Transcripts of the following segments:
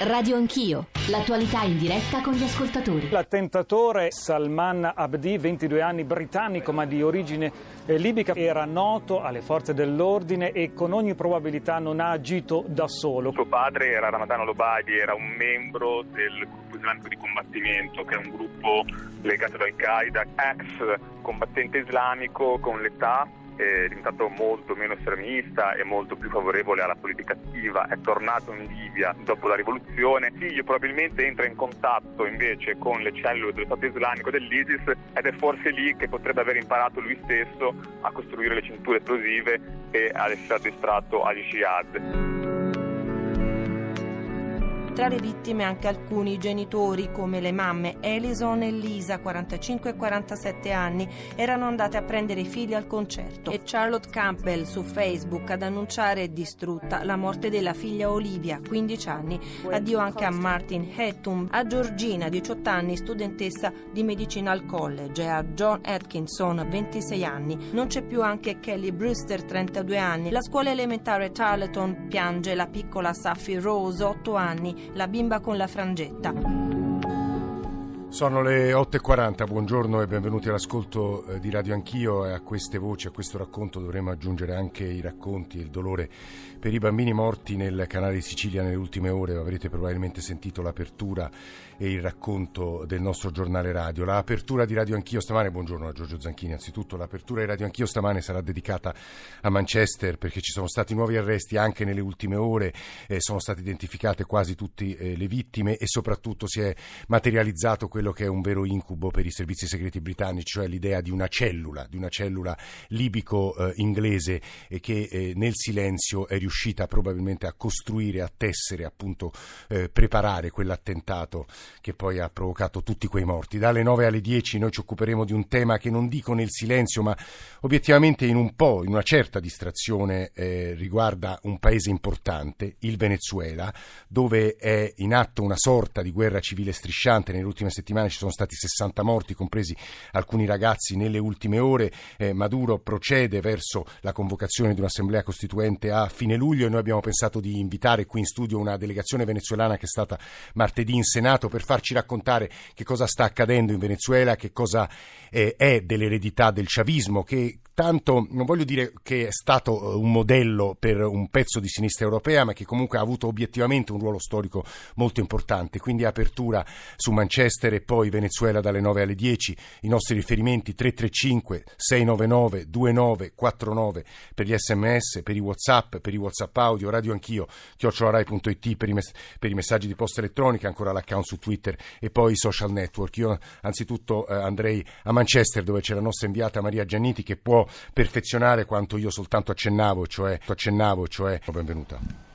Radio Anch'io, l'attualità in diretta con gli ascoltatori. L'attentatore Salman Abdi, 22 anni, britannico ma di origine eh, libica, era noto alle forze dell'ordine e con ogni probabilità non ha agito da solo. Suo padre era Ramadan al-Obadi, era un membro del gruppo islamico di combattimento, che è un gruppo legato ad Al-Qaeda, ex combattente islamico con l'età è diventato molto meno estremista e molto più favorevole alla politica attiva, è tornato in Libia dopo la rivoluzione. Figlio probabilmente entra in contatto invece con le cellule dello Stato islamico dell'ISIS ed è forse lì che potrebbe aver imparato lui stesso a costruire le cinture esplosive e ad essere addestrato agli Shihad. Tra le vittime anche alcuni genitori come le mamme Elison e Lisa, 45 e 47 anni, erano andate a prendere i figli al concerto e Charlotte Campbell su Facebook ad annunciare distrutta la morte della figlia Olivia, 15 anni. Addio anche a Martin Hetum, a Georgina, 18 anni, studentessa di medicina al college e a John Atkinson, 26 anni. Non c'è più anche Kelly Brewster, 32 anni. La scuola elementare Charlton piange la piccola Safi Rose, 8 anni la bimba con la frangetta. Sono le 8.40, buongiorno e benvenuti all'ascolto eh, di Radio Anch'io e a queste voci, a questo racconto dovremo aggiungere anche i racconti e il dolore per i bambini morti nel canale di Sicilia nelle ultime ore. Avrete probabilmente sentito l'apertura e il racconto del nostro giornale radio. L'apertura di Radio Anch'io stamane, buongiorno a Giorgio Zanchini anzitutto, l'apertura di Radio Anch'io stamane sarà dedicata a Manchester perché ci sono stati nuovi arresti anche nelle ultime ore, eh, sono state identificate quasi tutte eh, le vittime e soprattutto si è materializzato quello che è un vero incubo per i servizi segreti britannici, cioè l'idea di una cellula, di una cellula libico-inglese eh, che eh, nel silenzio è riuscita probabilmente a costruire, a tessere, appunto eh, preparare quell'attentato che poi ha provocato tutti quei morti. Dalle 9 alle 10 noi ci occuperemo di un tema che non dico nel silenzio, ma obiettivamente in un po', in una certa distrazione eh, riguarda un paese importante, il Venezuela, dove è in atto una sorta di guerra civile strisciante. Nelle ultime settimane ci sono stati 60 morti, compresi alcuni ragazzi nelle ultime ore. Eh, Maduro procede verso la convocazione di un'assemblea costituente a fine luglio e noi abbiamo pensato di invitare qui in studio una delegazione venezuelana che è stata martedì in Senato per farci raccontare che cosa sta accadendo in Venezuela, che cosa eh, è dell'eredità del chavismo, che tanto non voglio dire che è stato eh, un modello per un pezzo di sinistra europea, ma che comunque ha avuto obiettivamente un ruolo storico molto importante. Quindi apertura su Manchester e poi Venezuela dalle 9 alle 10. I nostri riferimenti 335 699 2949 per gli sms, per i whatsapp, per i whatsapp audio, radio anch'io, chiocciolarai.it per, per i messaggi di posta elettronica, ancora l'account su Twitter e poi i social network. Io anzitutto eh, andrei a Manchester dove c'è la nostra inviata Maria Gianniti che può perfezionare quanto io soltanto accennavo, cioè, accennavo, cioè benvenuta.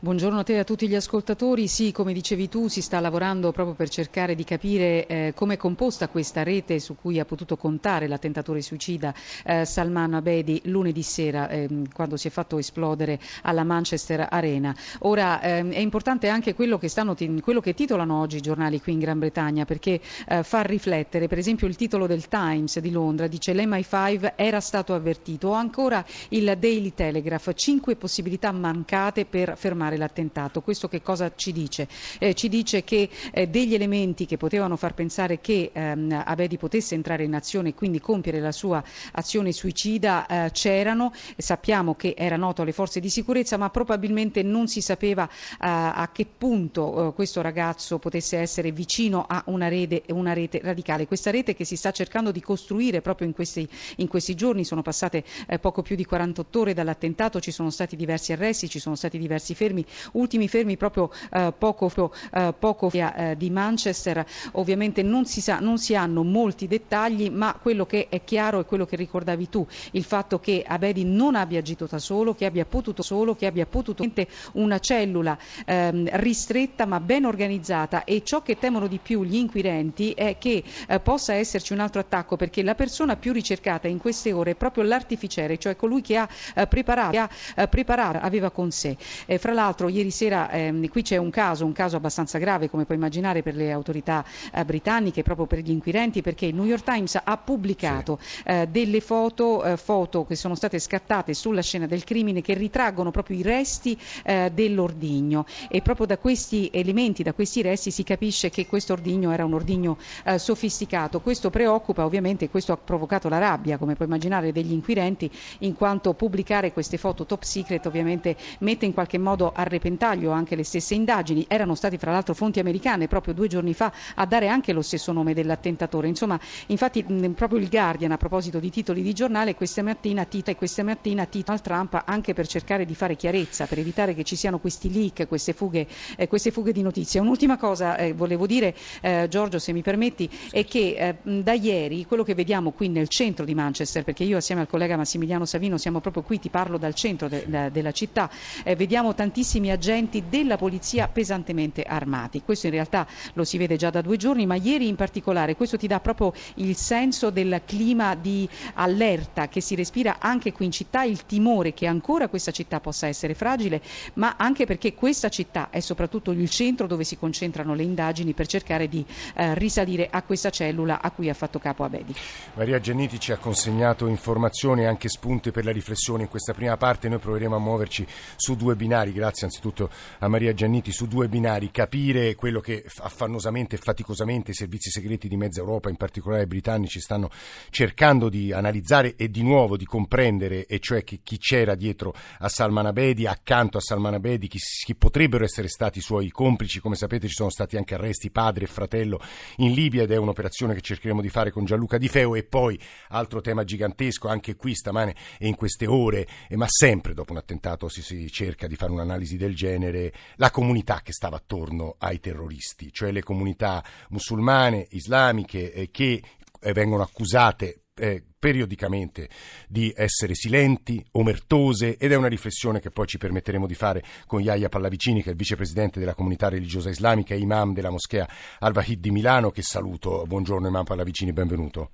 Buongiorno a te e a tutti gli ascoltatori. Sì, come dicevi tu, si sta lavorando proprio per cercare di capire eh, come è composta questa rete su cui ha potuto contare l'attentatore suicida eh, Salman Abedi lunedì sera, eh, quando si è fatto esplodere alla Manchester Arena. Ora ehm, è importante anche quello che, stanno, quello che, titolano oggi i giornali qui in Gran Bretagna, perché eh, fa riflettere, per esempio il titolo del Times di Londra dice l'MI5 era stato avvertito, o ancora il Daily Telegraph, cinque possibilità mancate per fermare fermare l'attentato. Questo che cosa ci dice? Eh, ci dice che eh, degli elementi che potevano far pensare che ehm, Abedi potesse entrare in azione e quindi compiere la sua azione suicida eh, c'erano, sappiamo che era noto alle forze di sicurezza ma probabilmente non si sapeva eh, a che punto eh, questo ragazzo potesse essere vicino a una rete, una rete, radicale. Questa rete che si sta cercando di costruire proprio in questi, in questi giorni, sono passate eh, poco più di 48 ore dall'attentato, ci sono stati diversi arresti, ci sono stati diversi fermi fermi, ultimi fermi proprio eh, poco, eh, poco eh, di Manchester. Ovviamente non si, sa, non si hanno molti dettagli, ma quello che è chiaro è quello che ricordavi tu, il fatto che Abedi non abbia agito da solo, che abbia potuto solo, che abbia potuto una cellula ehm, ristretta ma ben organizzata e ciò che temono di più gli inquirenti è che eh, possa esserci un altro attacco perché la persona più ricercata in queste ore è proprio l'artificiere, cioè colui che ha eh, preparato, che ha, eh, preparato aveva con sé. fra l'altro l'altro ieri sera ehm, qui c'è un caso, un caso abbastanza grave come puoi immaginare per le autorità eh, britanniche, proprio per gli inquirenti, perché il New York Times ha pubblicato sì. eh, delle foto, eh, foto, che sono state scattate sulla scena del crimine che ritraggono proprio i resti eh, dell'ordigno e proprio da questi elementi, da questi resti si capisce che questo ordigno era un ordigno eh, sofisticato. Questo preoccupa ovviamente e questo ha provocato la rabbia, come puoi immaginare, degli inquirenti in quanto pubblicare queste foto top secret ovviamente mette in qualche modo a repentaglio anche le stesse indagini. Erano stati fra l'altro fonti americane proprio due giorni fa a dare anche lo stesso nome dell'attentatore. Insomma, infatti proprio il Guardian a proposito di titoli di giornale questa mattina tita e questa mattina tita al Trump anche per cercare di fare chiarezza, per evitare che ci siano questi leak, queste fughe, eh, queste fughe di notizie. Un'ultima cosa eh, volevo dire, eh, Giorgio, se mi permetti, è che eh, da ieri quello che vediamo qui nel centro di Manchester, perché io assieme al collega Massimiliano Savino siamo proprio qui, ti parlo dal centro de, de, della città, eh, vediamo tantissimi agenti della polizia pesantemente armati. Questo in realtà lo si vede già da due giorni, ma ieri in particolare questo ti dà proprio il senso del clima di allerta che si respira anche qui in città, il timore che ancora questa città possa essere fragile, ma anche perché questa città è soprattutto il centro dove si concentrano le indagini per cercare di eh, risalire a questa cellula a cui ha fatto capo Abedi. Maria Gianniti ci ha consegnato informazioni e anche spunti per la riflessione in questa prima parte. Noi proveremo a muoverci su due binari, grazie anzitutto a Maria Gianniti, su due binari, capire quello che affannosamente e faticosamente i servizi segreti di mezza Europa, in particolare i britannici, stanno cercando di analizzare e di nuovo di comprendere, e cioè chi c'era dietro a Salman Abedi, accanto a Salman Abedi, chi, chi potrebbero essere stati i suoi complici. Come sapete ci sono stati anche arresti padre e fratello in Libia ed è un'operazione che cercheremo di fare con Gianluca Di Feo e poi altro tema gigantesco anche qui stamane e in queste ore, ma sempre dopo un attentato si, si cerca di fare un'analisi del genere, la comunità che stava attorno ai terroristi, cioè le comunità musulmane, islamiche eh, che eh, vengono accusate eh, periodicamente di essere silenti, omertose ed è una riflessione che poi ci permetteremo di fare con Yahya Pallavicini che è il vicepresidente della comunità religiosa islamica e imam della moschea Al-Wahid di Milano che saluto. Buongiorno imam Pallavicini, benvenuto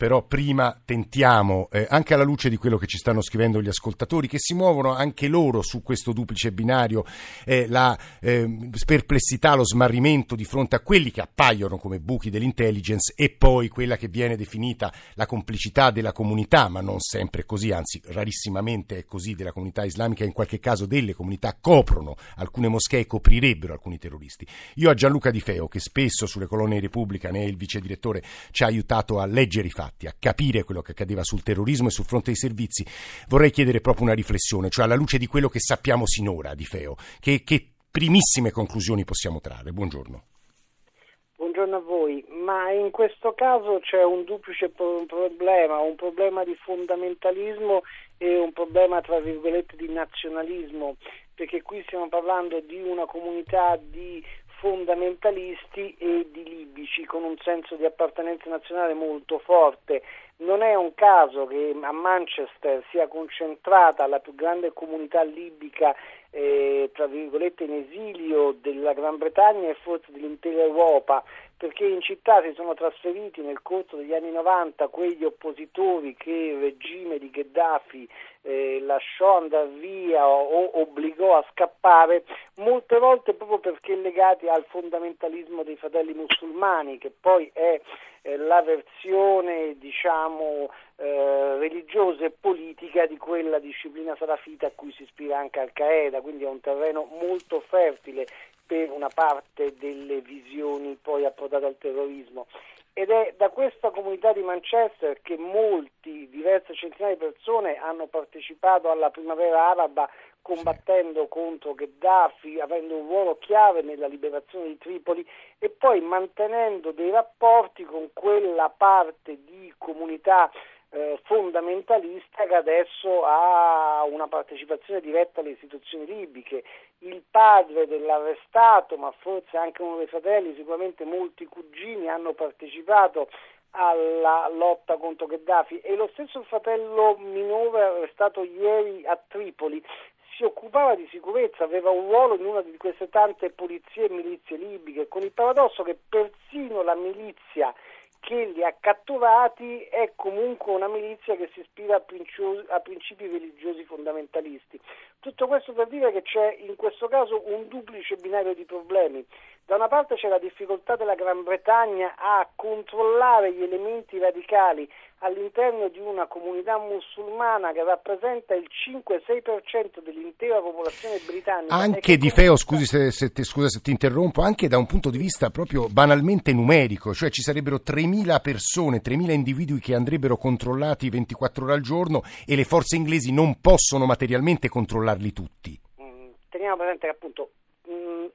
però prima tentiamo, eh, anche alla luce di quello che ci stanno scrivendo gli ascoltatori, che si muovono anche loro su questo duplice binario, eh, la eh, perplessità, lo smarrimento di fronte a quelli che appaiono come buchi dell'intelligence e poi quella che viene definita la complicità della comunità, ma non sempre così, anzi rarissimamente è così della comunità islamica, in qualche caso delle comunità coprono, alcune moschee coprirebbero alcuni terroristi. Io a Gianluca Di Feo, che spesso sulle colonne di Repubblica ne è il vice direttore, ci ha aiutato a leggere i fatti fatti, a capire quello che accadeva sul terrorismo e sul fronte dei servizi, vorrei chiedere proprio una riflessione, cioè alla luce di quello che sappiamo sinora di Feo, che, che primissime conclusioni possiamo trarre. Buongiorno. Buongiorno a voi, ma in questo caso c'è un duplice problema, un problema di fondamentalismo e un problema tra virgolette di nazionalismo, perché qui stiamo parlando di una comunità di fondamentalisti e di libici con un senso di appartenenza nazionale molto forte. Non è un caso che a Manchester sia concentrata la più grande comunità libica eh, tra virgolette in esilio della Gran Bretagna e forse dell'intera Europa, perché in città si sono trasferiti nel corso degli anni 90 quegli oppositori che il regime di Gheddafi eh, lasciò andare via o, o, obbligò a scappare, molte volte proprio perché legati al fondamentalismo dei fratelli musulmani, che poi è eh, la versione diciamo eh, religiosa e politica di quella disciplina salafita a cui si ispira anche Al Qaeda, quindi è un terreno molto fertile per una parte delle visioni poi approdate al terrorismo. Ed è da questa comunità di Manchester che molti, diverse centinaia di persone hanno partecipato alla primavera araba combattendo contro Gheddafi, avendo un ruolo chiave nella liberazione di Tripoli e poi mantenendo dei rapporti con quella parte di comunità eh, fondamentalista che adesso ha una partecipazione diretta alle istituzioni libiche. Il padre dell'arrestato, ma forse anche uno dei fratelli, sicuramente molti cugini hanno partecipato alla lotta contro Gheddafi e lo stesso fratello minore arrestato ieri a Tripoli si occupava di sicurezza, aveva un ruolo in una di queste tante polizie e milizie libiche, con il paradosso che persino la milizia che li ha catturati è comunque una milizia che si ispira a, principi religiosi fondamentalisti. Tutto questo per dire che c'è in questo caso un duplice binario di problemi. Da una parte c'è la difficoltà della Gran Bretagna a controllare gli elementi radicali all'interno di una comunità musulmana che rappresenta il 5-6% dell'intera popolazione britannica. Anche di Feo, scusi se, se, ti, scusa se ti interrompo, anche da un punto di vista proprio banalmente numerico, cioè ci sarebbero 3.000 persone, 3.000 individui che andrebbero controllati 24 ore al giorno e le forze inglesi non possono materialmente controllarli tutti. Mm, teniamo presente che appunto mm,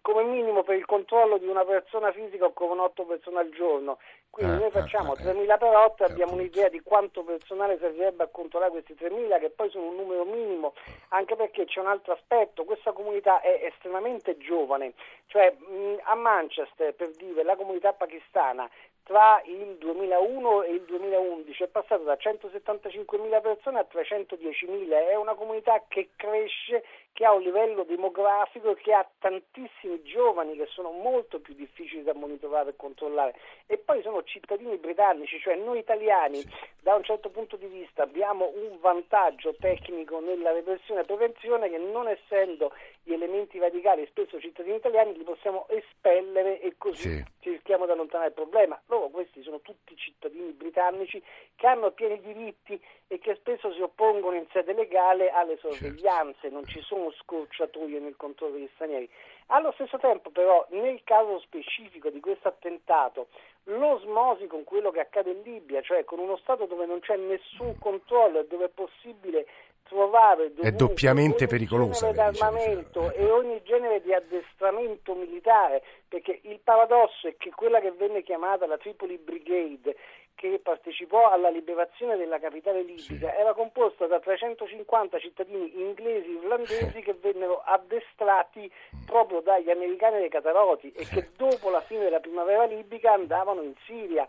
come minimo per il controllo di una persona fisica occorrono 8 persone al giorno, quindi eh, noi facciamo eh, 3.000 per 8 e abbiamo un'idea di quanto personale servirebbe a controllare questi 3.000 che poi sono un numero minimo, anche perché c'è un altro aspetto, questa comunità è estremamente giovane, cioè mh, a Manchester per dire la comunità pakistana tra il 2001 e il 2011 è passata da 175.000 persone a 310.000, è una comunità che cresce, che ha un livello demografico e che ha tantissimi giovani che sono molto più difficili da monitorare e controllare e poi sono cittadini britannici, cioè noi italiani da un certo punto di vista abbiamo un vantaggio tecnico nella repressione e prevenzione che non essendo gli elementi radicali spesso cittadini italiani li possiamo espellere e così sì. cerchiamo di allontanare il problema. Loro questi sono tutti cittadini britannici che hanno pieni diritti e che spesso si oppongono in sede legale alle sorveglianze, certo. non ci sono scorciatoie nel controllo degli stranieri. Allo stesso tempo però nel caso specifico di questo attentato l'osmosi con quello che accade in Libia, cioè con uno Stato dove non c'è nessun controllo e dove è possibile trovare è doppiamente pericolosa d'armamento e ogni genere di addestramento militare perché il paradosso è che quella che venne chiamata la Tripoli Brigade che partecipò alla liberazione della capitale libica sì. era composta da 350 cittadini inglesi e irlandesi che vennero addestrati proprio dagli americani dei Cataroti e che dopo la fine della primavera libica andavano in Siria.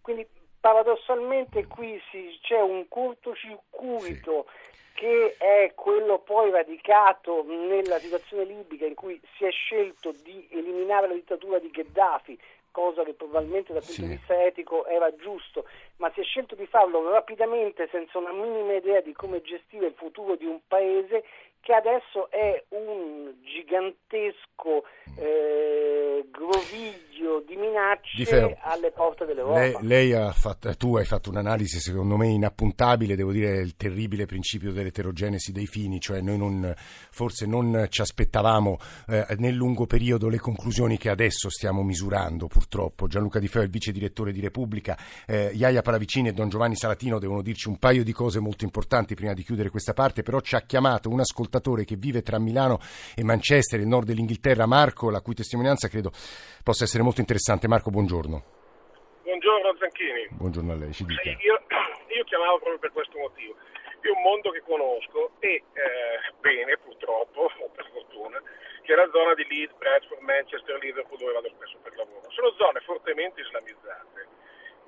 Quindi paradossalmente qui si, c'è un cortocircuito sì che è quello poi radicato nella situazione libica in cui si è scelto di eliminare la dittatura di Gheddafi, cosa che probabilmente dal punto sì. di vista etico era giusto, ma si è scelto di farlo rapidamente senza una minima idea di come gestire il futuro di un paese che adesso è un gigantesco eh, groviglio di minacce di alle porte dell'Europa. Lei, lei ha fatto, tu hai fatto un'analisi secondo me inappuntabile, devo dire il terribile principio dell'eterogenesi dei fini, cioè noi non, forse non ci aspettavamo eh, nel lungo periodo le conclusioni che adesso stiamo misurando purtroppo. Gianluca Di Feo, il vice direttore di Repubblica, eh, Iaia Palavicini e Don Giovanni Salatino devono dirci un paio di cose molto importanti prima di chiudere questa parte, però ci ha chiamato un ascoltatore ascoltatore che vive tra Milano e Manchester, il nord dell'Inghilterra, Marco, la cui testimonianza credo possa essere molto interessante. Marco, buongiorno. Buongiorno Zanchini. Buongiorno a lei, ci dica. Io, io chiamavo proprio per questo motivo. È un mondo che conosco e eh, bene, purtroppo, o per fortuna, che è la zona di Leeds, Bradford, Manchester, Liverpool, dove vado spesso per lavoro. Sono zone fortemente islamizzate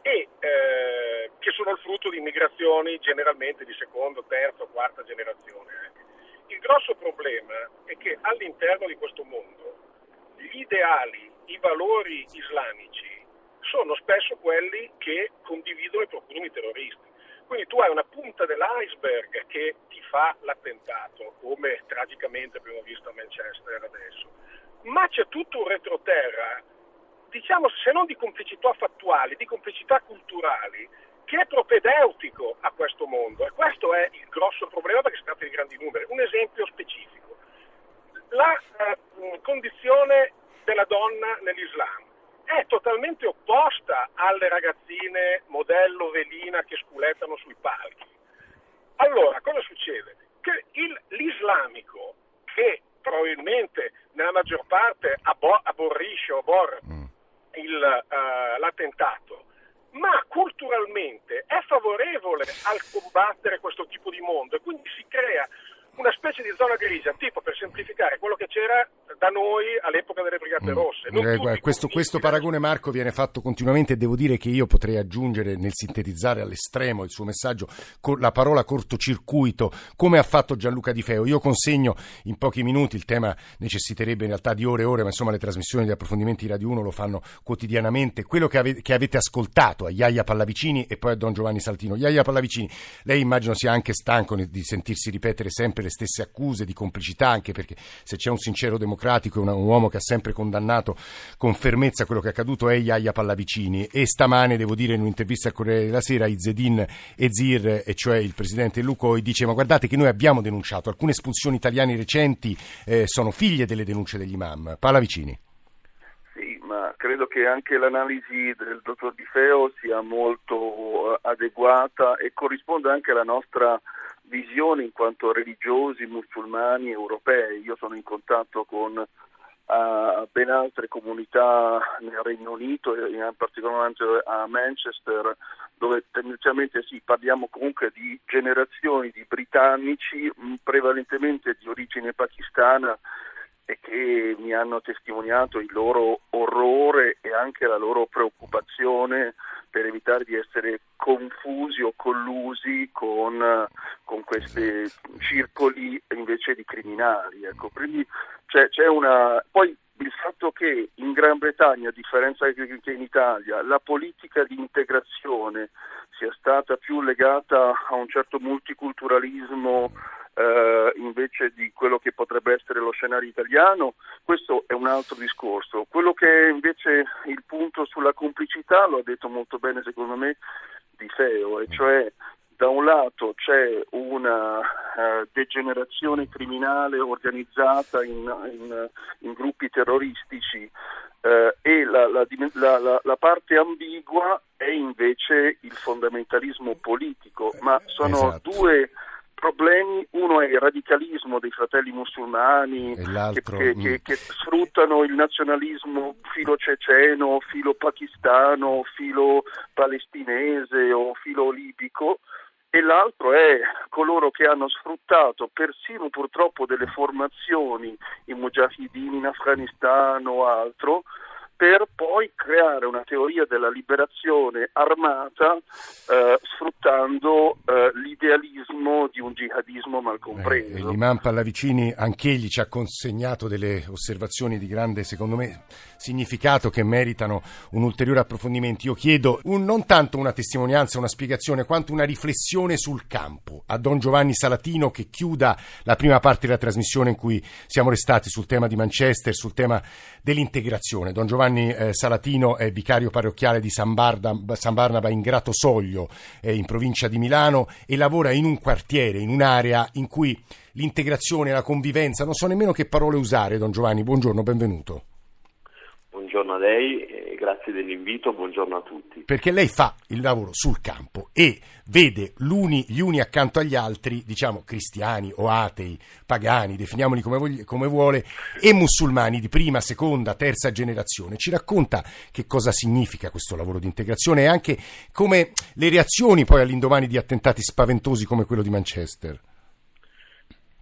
e eh, che sono il frutto di immigrazioni generalmente di seconda, terza quarta generazione. Il grosso problema è che all'interno di questo mondo gli ideali, i valori islamici sono spesso quelli che condividono i proclami terroristi. Quindi tu hai una punta dell'iceberg che ti fa l'attentato, come tragicamente abbiamo visto a Manchester adesso, ma c'è tutto un retroterra, diciamo se non di complicità fattuali, di complicità culturali, che è propedeutico a questo mondo e questo è il grosso problema perché si tratta di grandi numeri. Un esempio specifico, la eh, condizione della donna nell'Islam è totalmente opposta alle ragazzine modello velina che sculettano sui palchi. Allora, cosa succede? Che il, l'islamico, che probabilmente nella maggior parte abbo- aborrisce o aborre mm. il, uh, l'attentato, ma culturalmente è favorevole al combattere questo tipo di mondo e quindi si crea una specie di zona grigia, tipo per semplificare quello che c'era da noi all'epoca delle Brigate mm. Rosse. Eh, questo, questo, paragone, Marco, viene fatto continuamente e devo dire che io potrei aggiungere nel sintetizzare all'estremo il suo messaggio la parola cortocircuito, come ha fatto Gianluca Di Feo. Io consegno in pochi minuti, il tema necessiterebbe in realtà di ore e ore, ma insomma le trasmissioni di approfondimenti di Radio 1 lo fanno quotidianamente. Quello che, ave, che avete ascoltato a Iaia Pallavicini e poi a Don Giovanni Saltino. Iaia Pallavicini, lei immagino sia anche stanco di sentirsi ripetere sempre le stesse accuse di complicità, anche perché se c'è un sincero democratico, un, un uomo che ha sempre condannato con fermezza quello che è accaduto è Iaia Pallavicini. E stamane, devo dire, in un'intervista a Corriere della Sera, Izzedin Ezir, e cioè il presidente Lucoi, dice ma guardate che noi abbiamo denunciato, alcune espulsioni italiane recenti eh, sono figlie delle denunce degli imam. Pallavicini. Ma credo che anche l'analisi del dottor Di Feo sia molto uh, adeguata e corrisponde anche alla nostra visione in quanto religiosi musulmani europei. Io sono in contatto con uh, ben altre comunità nel Regno Unito in particolare a Manchester dove tendenzialmente sì, parliamo comunque di generazioni di britannici prevalentemente di origine pakistana e che mi hanno testimoniato il loro orrore e anche la loro preoccupazione per evitare di essere confusi o collusi con, con questi circoli invece di criminali. Ecco. Quindi c'è, c'è una... Poi il fatto che in Gran Bretagna, a differenza che in Italia, la politica di integrazione sia stata più legata a un certo multiculturalismo eh, invece di quello che potrebbe essere lo scenario italiano, questo è un altro discorso. Quello che è invece il punto sulla complicità, lo ha detto molto bene secondo me Di Feo, e cioè da un lato c'è una uh, degenerazione criminale organizzata in, in, in gruppi terroristici uh, e la, la, la, la, parte ambigua è invece il fondamentalismo politico, ma sono esatto. due problemi, uno è il radicalismo dei fratelli musulmani che, che, che, mm. che, sfruttano il nazionalismo filo ceceno, filo pakistano, filo palestinese o filo libico e l'altro è coloro che hanno sfruttato persino purtroppo delle formazioni, i mujahideen in Afghanistan o altro, per poi creare una teoria della liberazione armata eh, sfruttando eh, l'idealismo di un jihadismo mal compreso. Eh, L'imam Pallavicini anch'egli ci ha consegnato delle osservazioni di grande, secondo me, significato che meritano un ulteriore approfondimento. Io chiedo un, non tanto una testimonianza, una spiegazione, quanto una riflessione sul campo a Don Giovanni Salatino che chiuda la prima parte della trasmissione in cui siamo restati sul tema di Manchester, sul tema dell'integrazione. Don Giovanni Giovanni eh, Salatino è vicario parrocchiale di San, Barda, San Barnaba in Grato Soglio, in provincia di Milano, e lavora in un quartiere, in un'area in cui l'integrazione, la convivenza, non so nemmeno che parole usare, Don Giovanni. Buongiorno, benvenuto. Buongiorno a lei grazie dell'invito, buongiorno a tutti. Perché lei fa il lavoro sul campo e vede l'uni, gli uni accanto agli altri, diciamo cristiani o atei, pagani, definiamoli come, voglia, come vuole, e musulmani di prima, seconda, terza generazione. Ci racconta che cosa significa questo lavoro di integrazione e anche come le reazioni poi all'indomani di attentati spaventosi come quello di Manchester.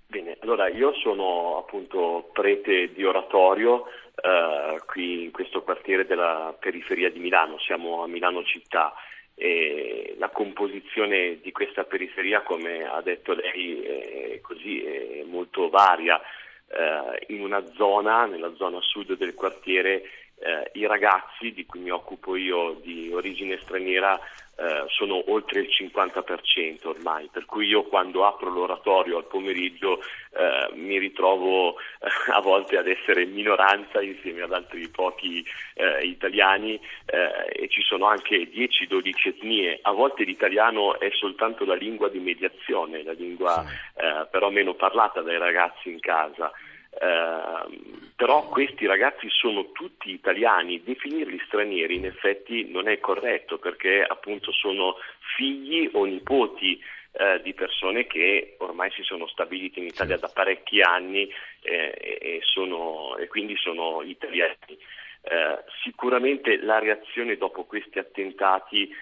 Bene, allora io sono appunto prete di oratorio uh, qui in questo quartiere della periferia di Milano, siamo a Milano città e la composizione di questa periferia, come ha detto lei, è così, è molto varia. Uh, in una zona, nella zona sud del quartiere, uh, i ragazzi di cui mi occupo io di origine straniera eh, sono oltre il 50% ormai, per cui io quando apro l'oratorio al pomeriggio eh, mi ritrovo eh, a volte ad essere minoranza insieme ad altri pochi eh, italiani eh, e ci sono anche 10-12 etnie, a volte l'italiano è soltanto la lingua di mediazione, la lingua sì. però meno parlata dai ragazzi in casa. Uh, però questi ragazzi sono tutti italiani, definirli stranieri in effetti non è corretto perché appunto sono figli o nipoti uh, di persone che ormai si sono stabilite in Italia da parecchi anni eh, e, sono, e, quindi sono italiani. Uh, sicuramente la reazione dopo questi attentati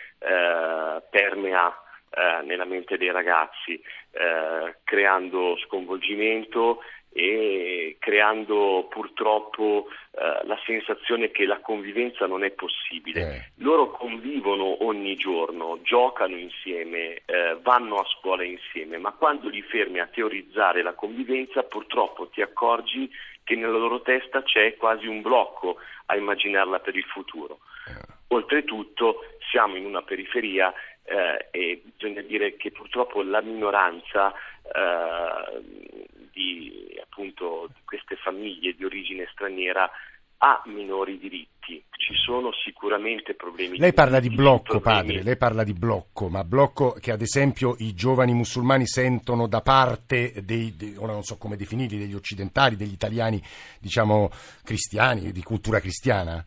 permea nella mente dei ragazzi, creando sconvolgimento e creando purtroppo eh, la sensazione che la convivenza non è possibile. Eh. Loro convivono ogni giorno, giocano insieme, eh, vanno a scuola insieme, ma quando li fermi a teorizzare la convivenza purtroppo ti accorgi che nella loro testa c'è quasi un blocco a immaginarla per il futuro. Eh. Oltretutto siamo in una periferia eh, e bisogna dire che purtroppo la minoranza eh, di, appunto, di queste famiglie di origine straniera ha minori diritti. Ci sono sicuramente problemi. Lei parla di blocco, problemi... padre, lei parla di blocco, ma blocco che ad esempio i giovani musulmani sentono da parte dei, dei ora non so come definirli, degli occidentali, degli italiani, diciamo, cristiani, di cultura cristiana?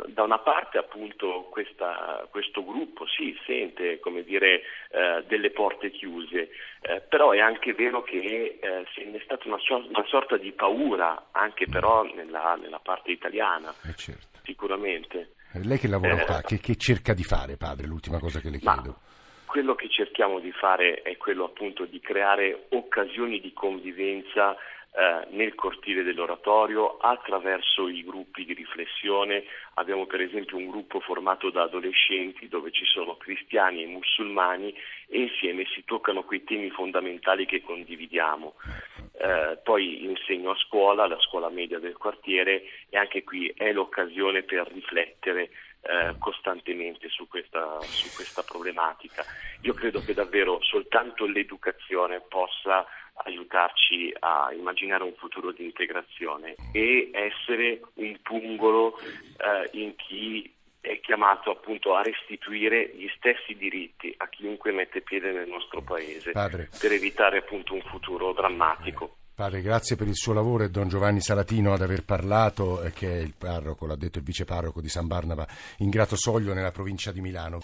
Eh, da una parte appunto questa, questo gruppo si sì, sente come dire, eh, delle porte chiuse, eh, però è anche vero che eh, si è innestata una, una, sorta di paura anche però nella, nella parte italiana, eh, certo. sicuramente. Lei che lavoro fa? Che, che, cerca di fare, padre? L'ultima cosa che le chiedo. quello che cerchiamo di fare è quello appunto di creare occasioni di convivenza eh, nel cortile dell'oratorio attraverso i gruppi di riflessione. Abbiamo per esempio un gruppo formato da adolescenti dove ci sono cristiani e musulmani e insieme si toccano quei temi fondamentali che condividiamo. Eh, poi insegno a scuola, la scuola media del quartiere e anche qui è l'occasione per riflettere eh, costantemente su questa, su questa problematica. Io credo che davvero soltanto l'educazione possa aiutarci a immaginare un futuro di integrazione e essere un pungolo eh, in chi è chiamato appunto a restituire gli stessi diritti a chiunque mette piede nel nostro paese Padre. per evitare appunto un futuro drammatico. Padre, grazie per il suo lavoro e Don Giovanni Salatino ad aver parlato, eh, che è il parroco, l'ha detto il vice parroco di San Barnaba in Grato Soglio nella provincia di Milano.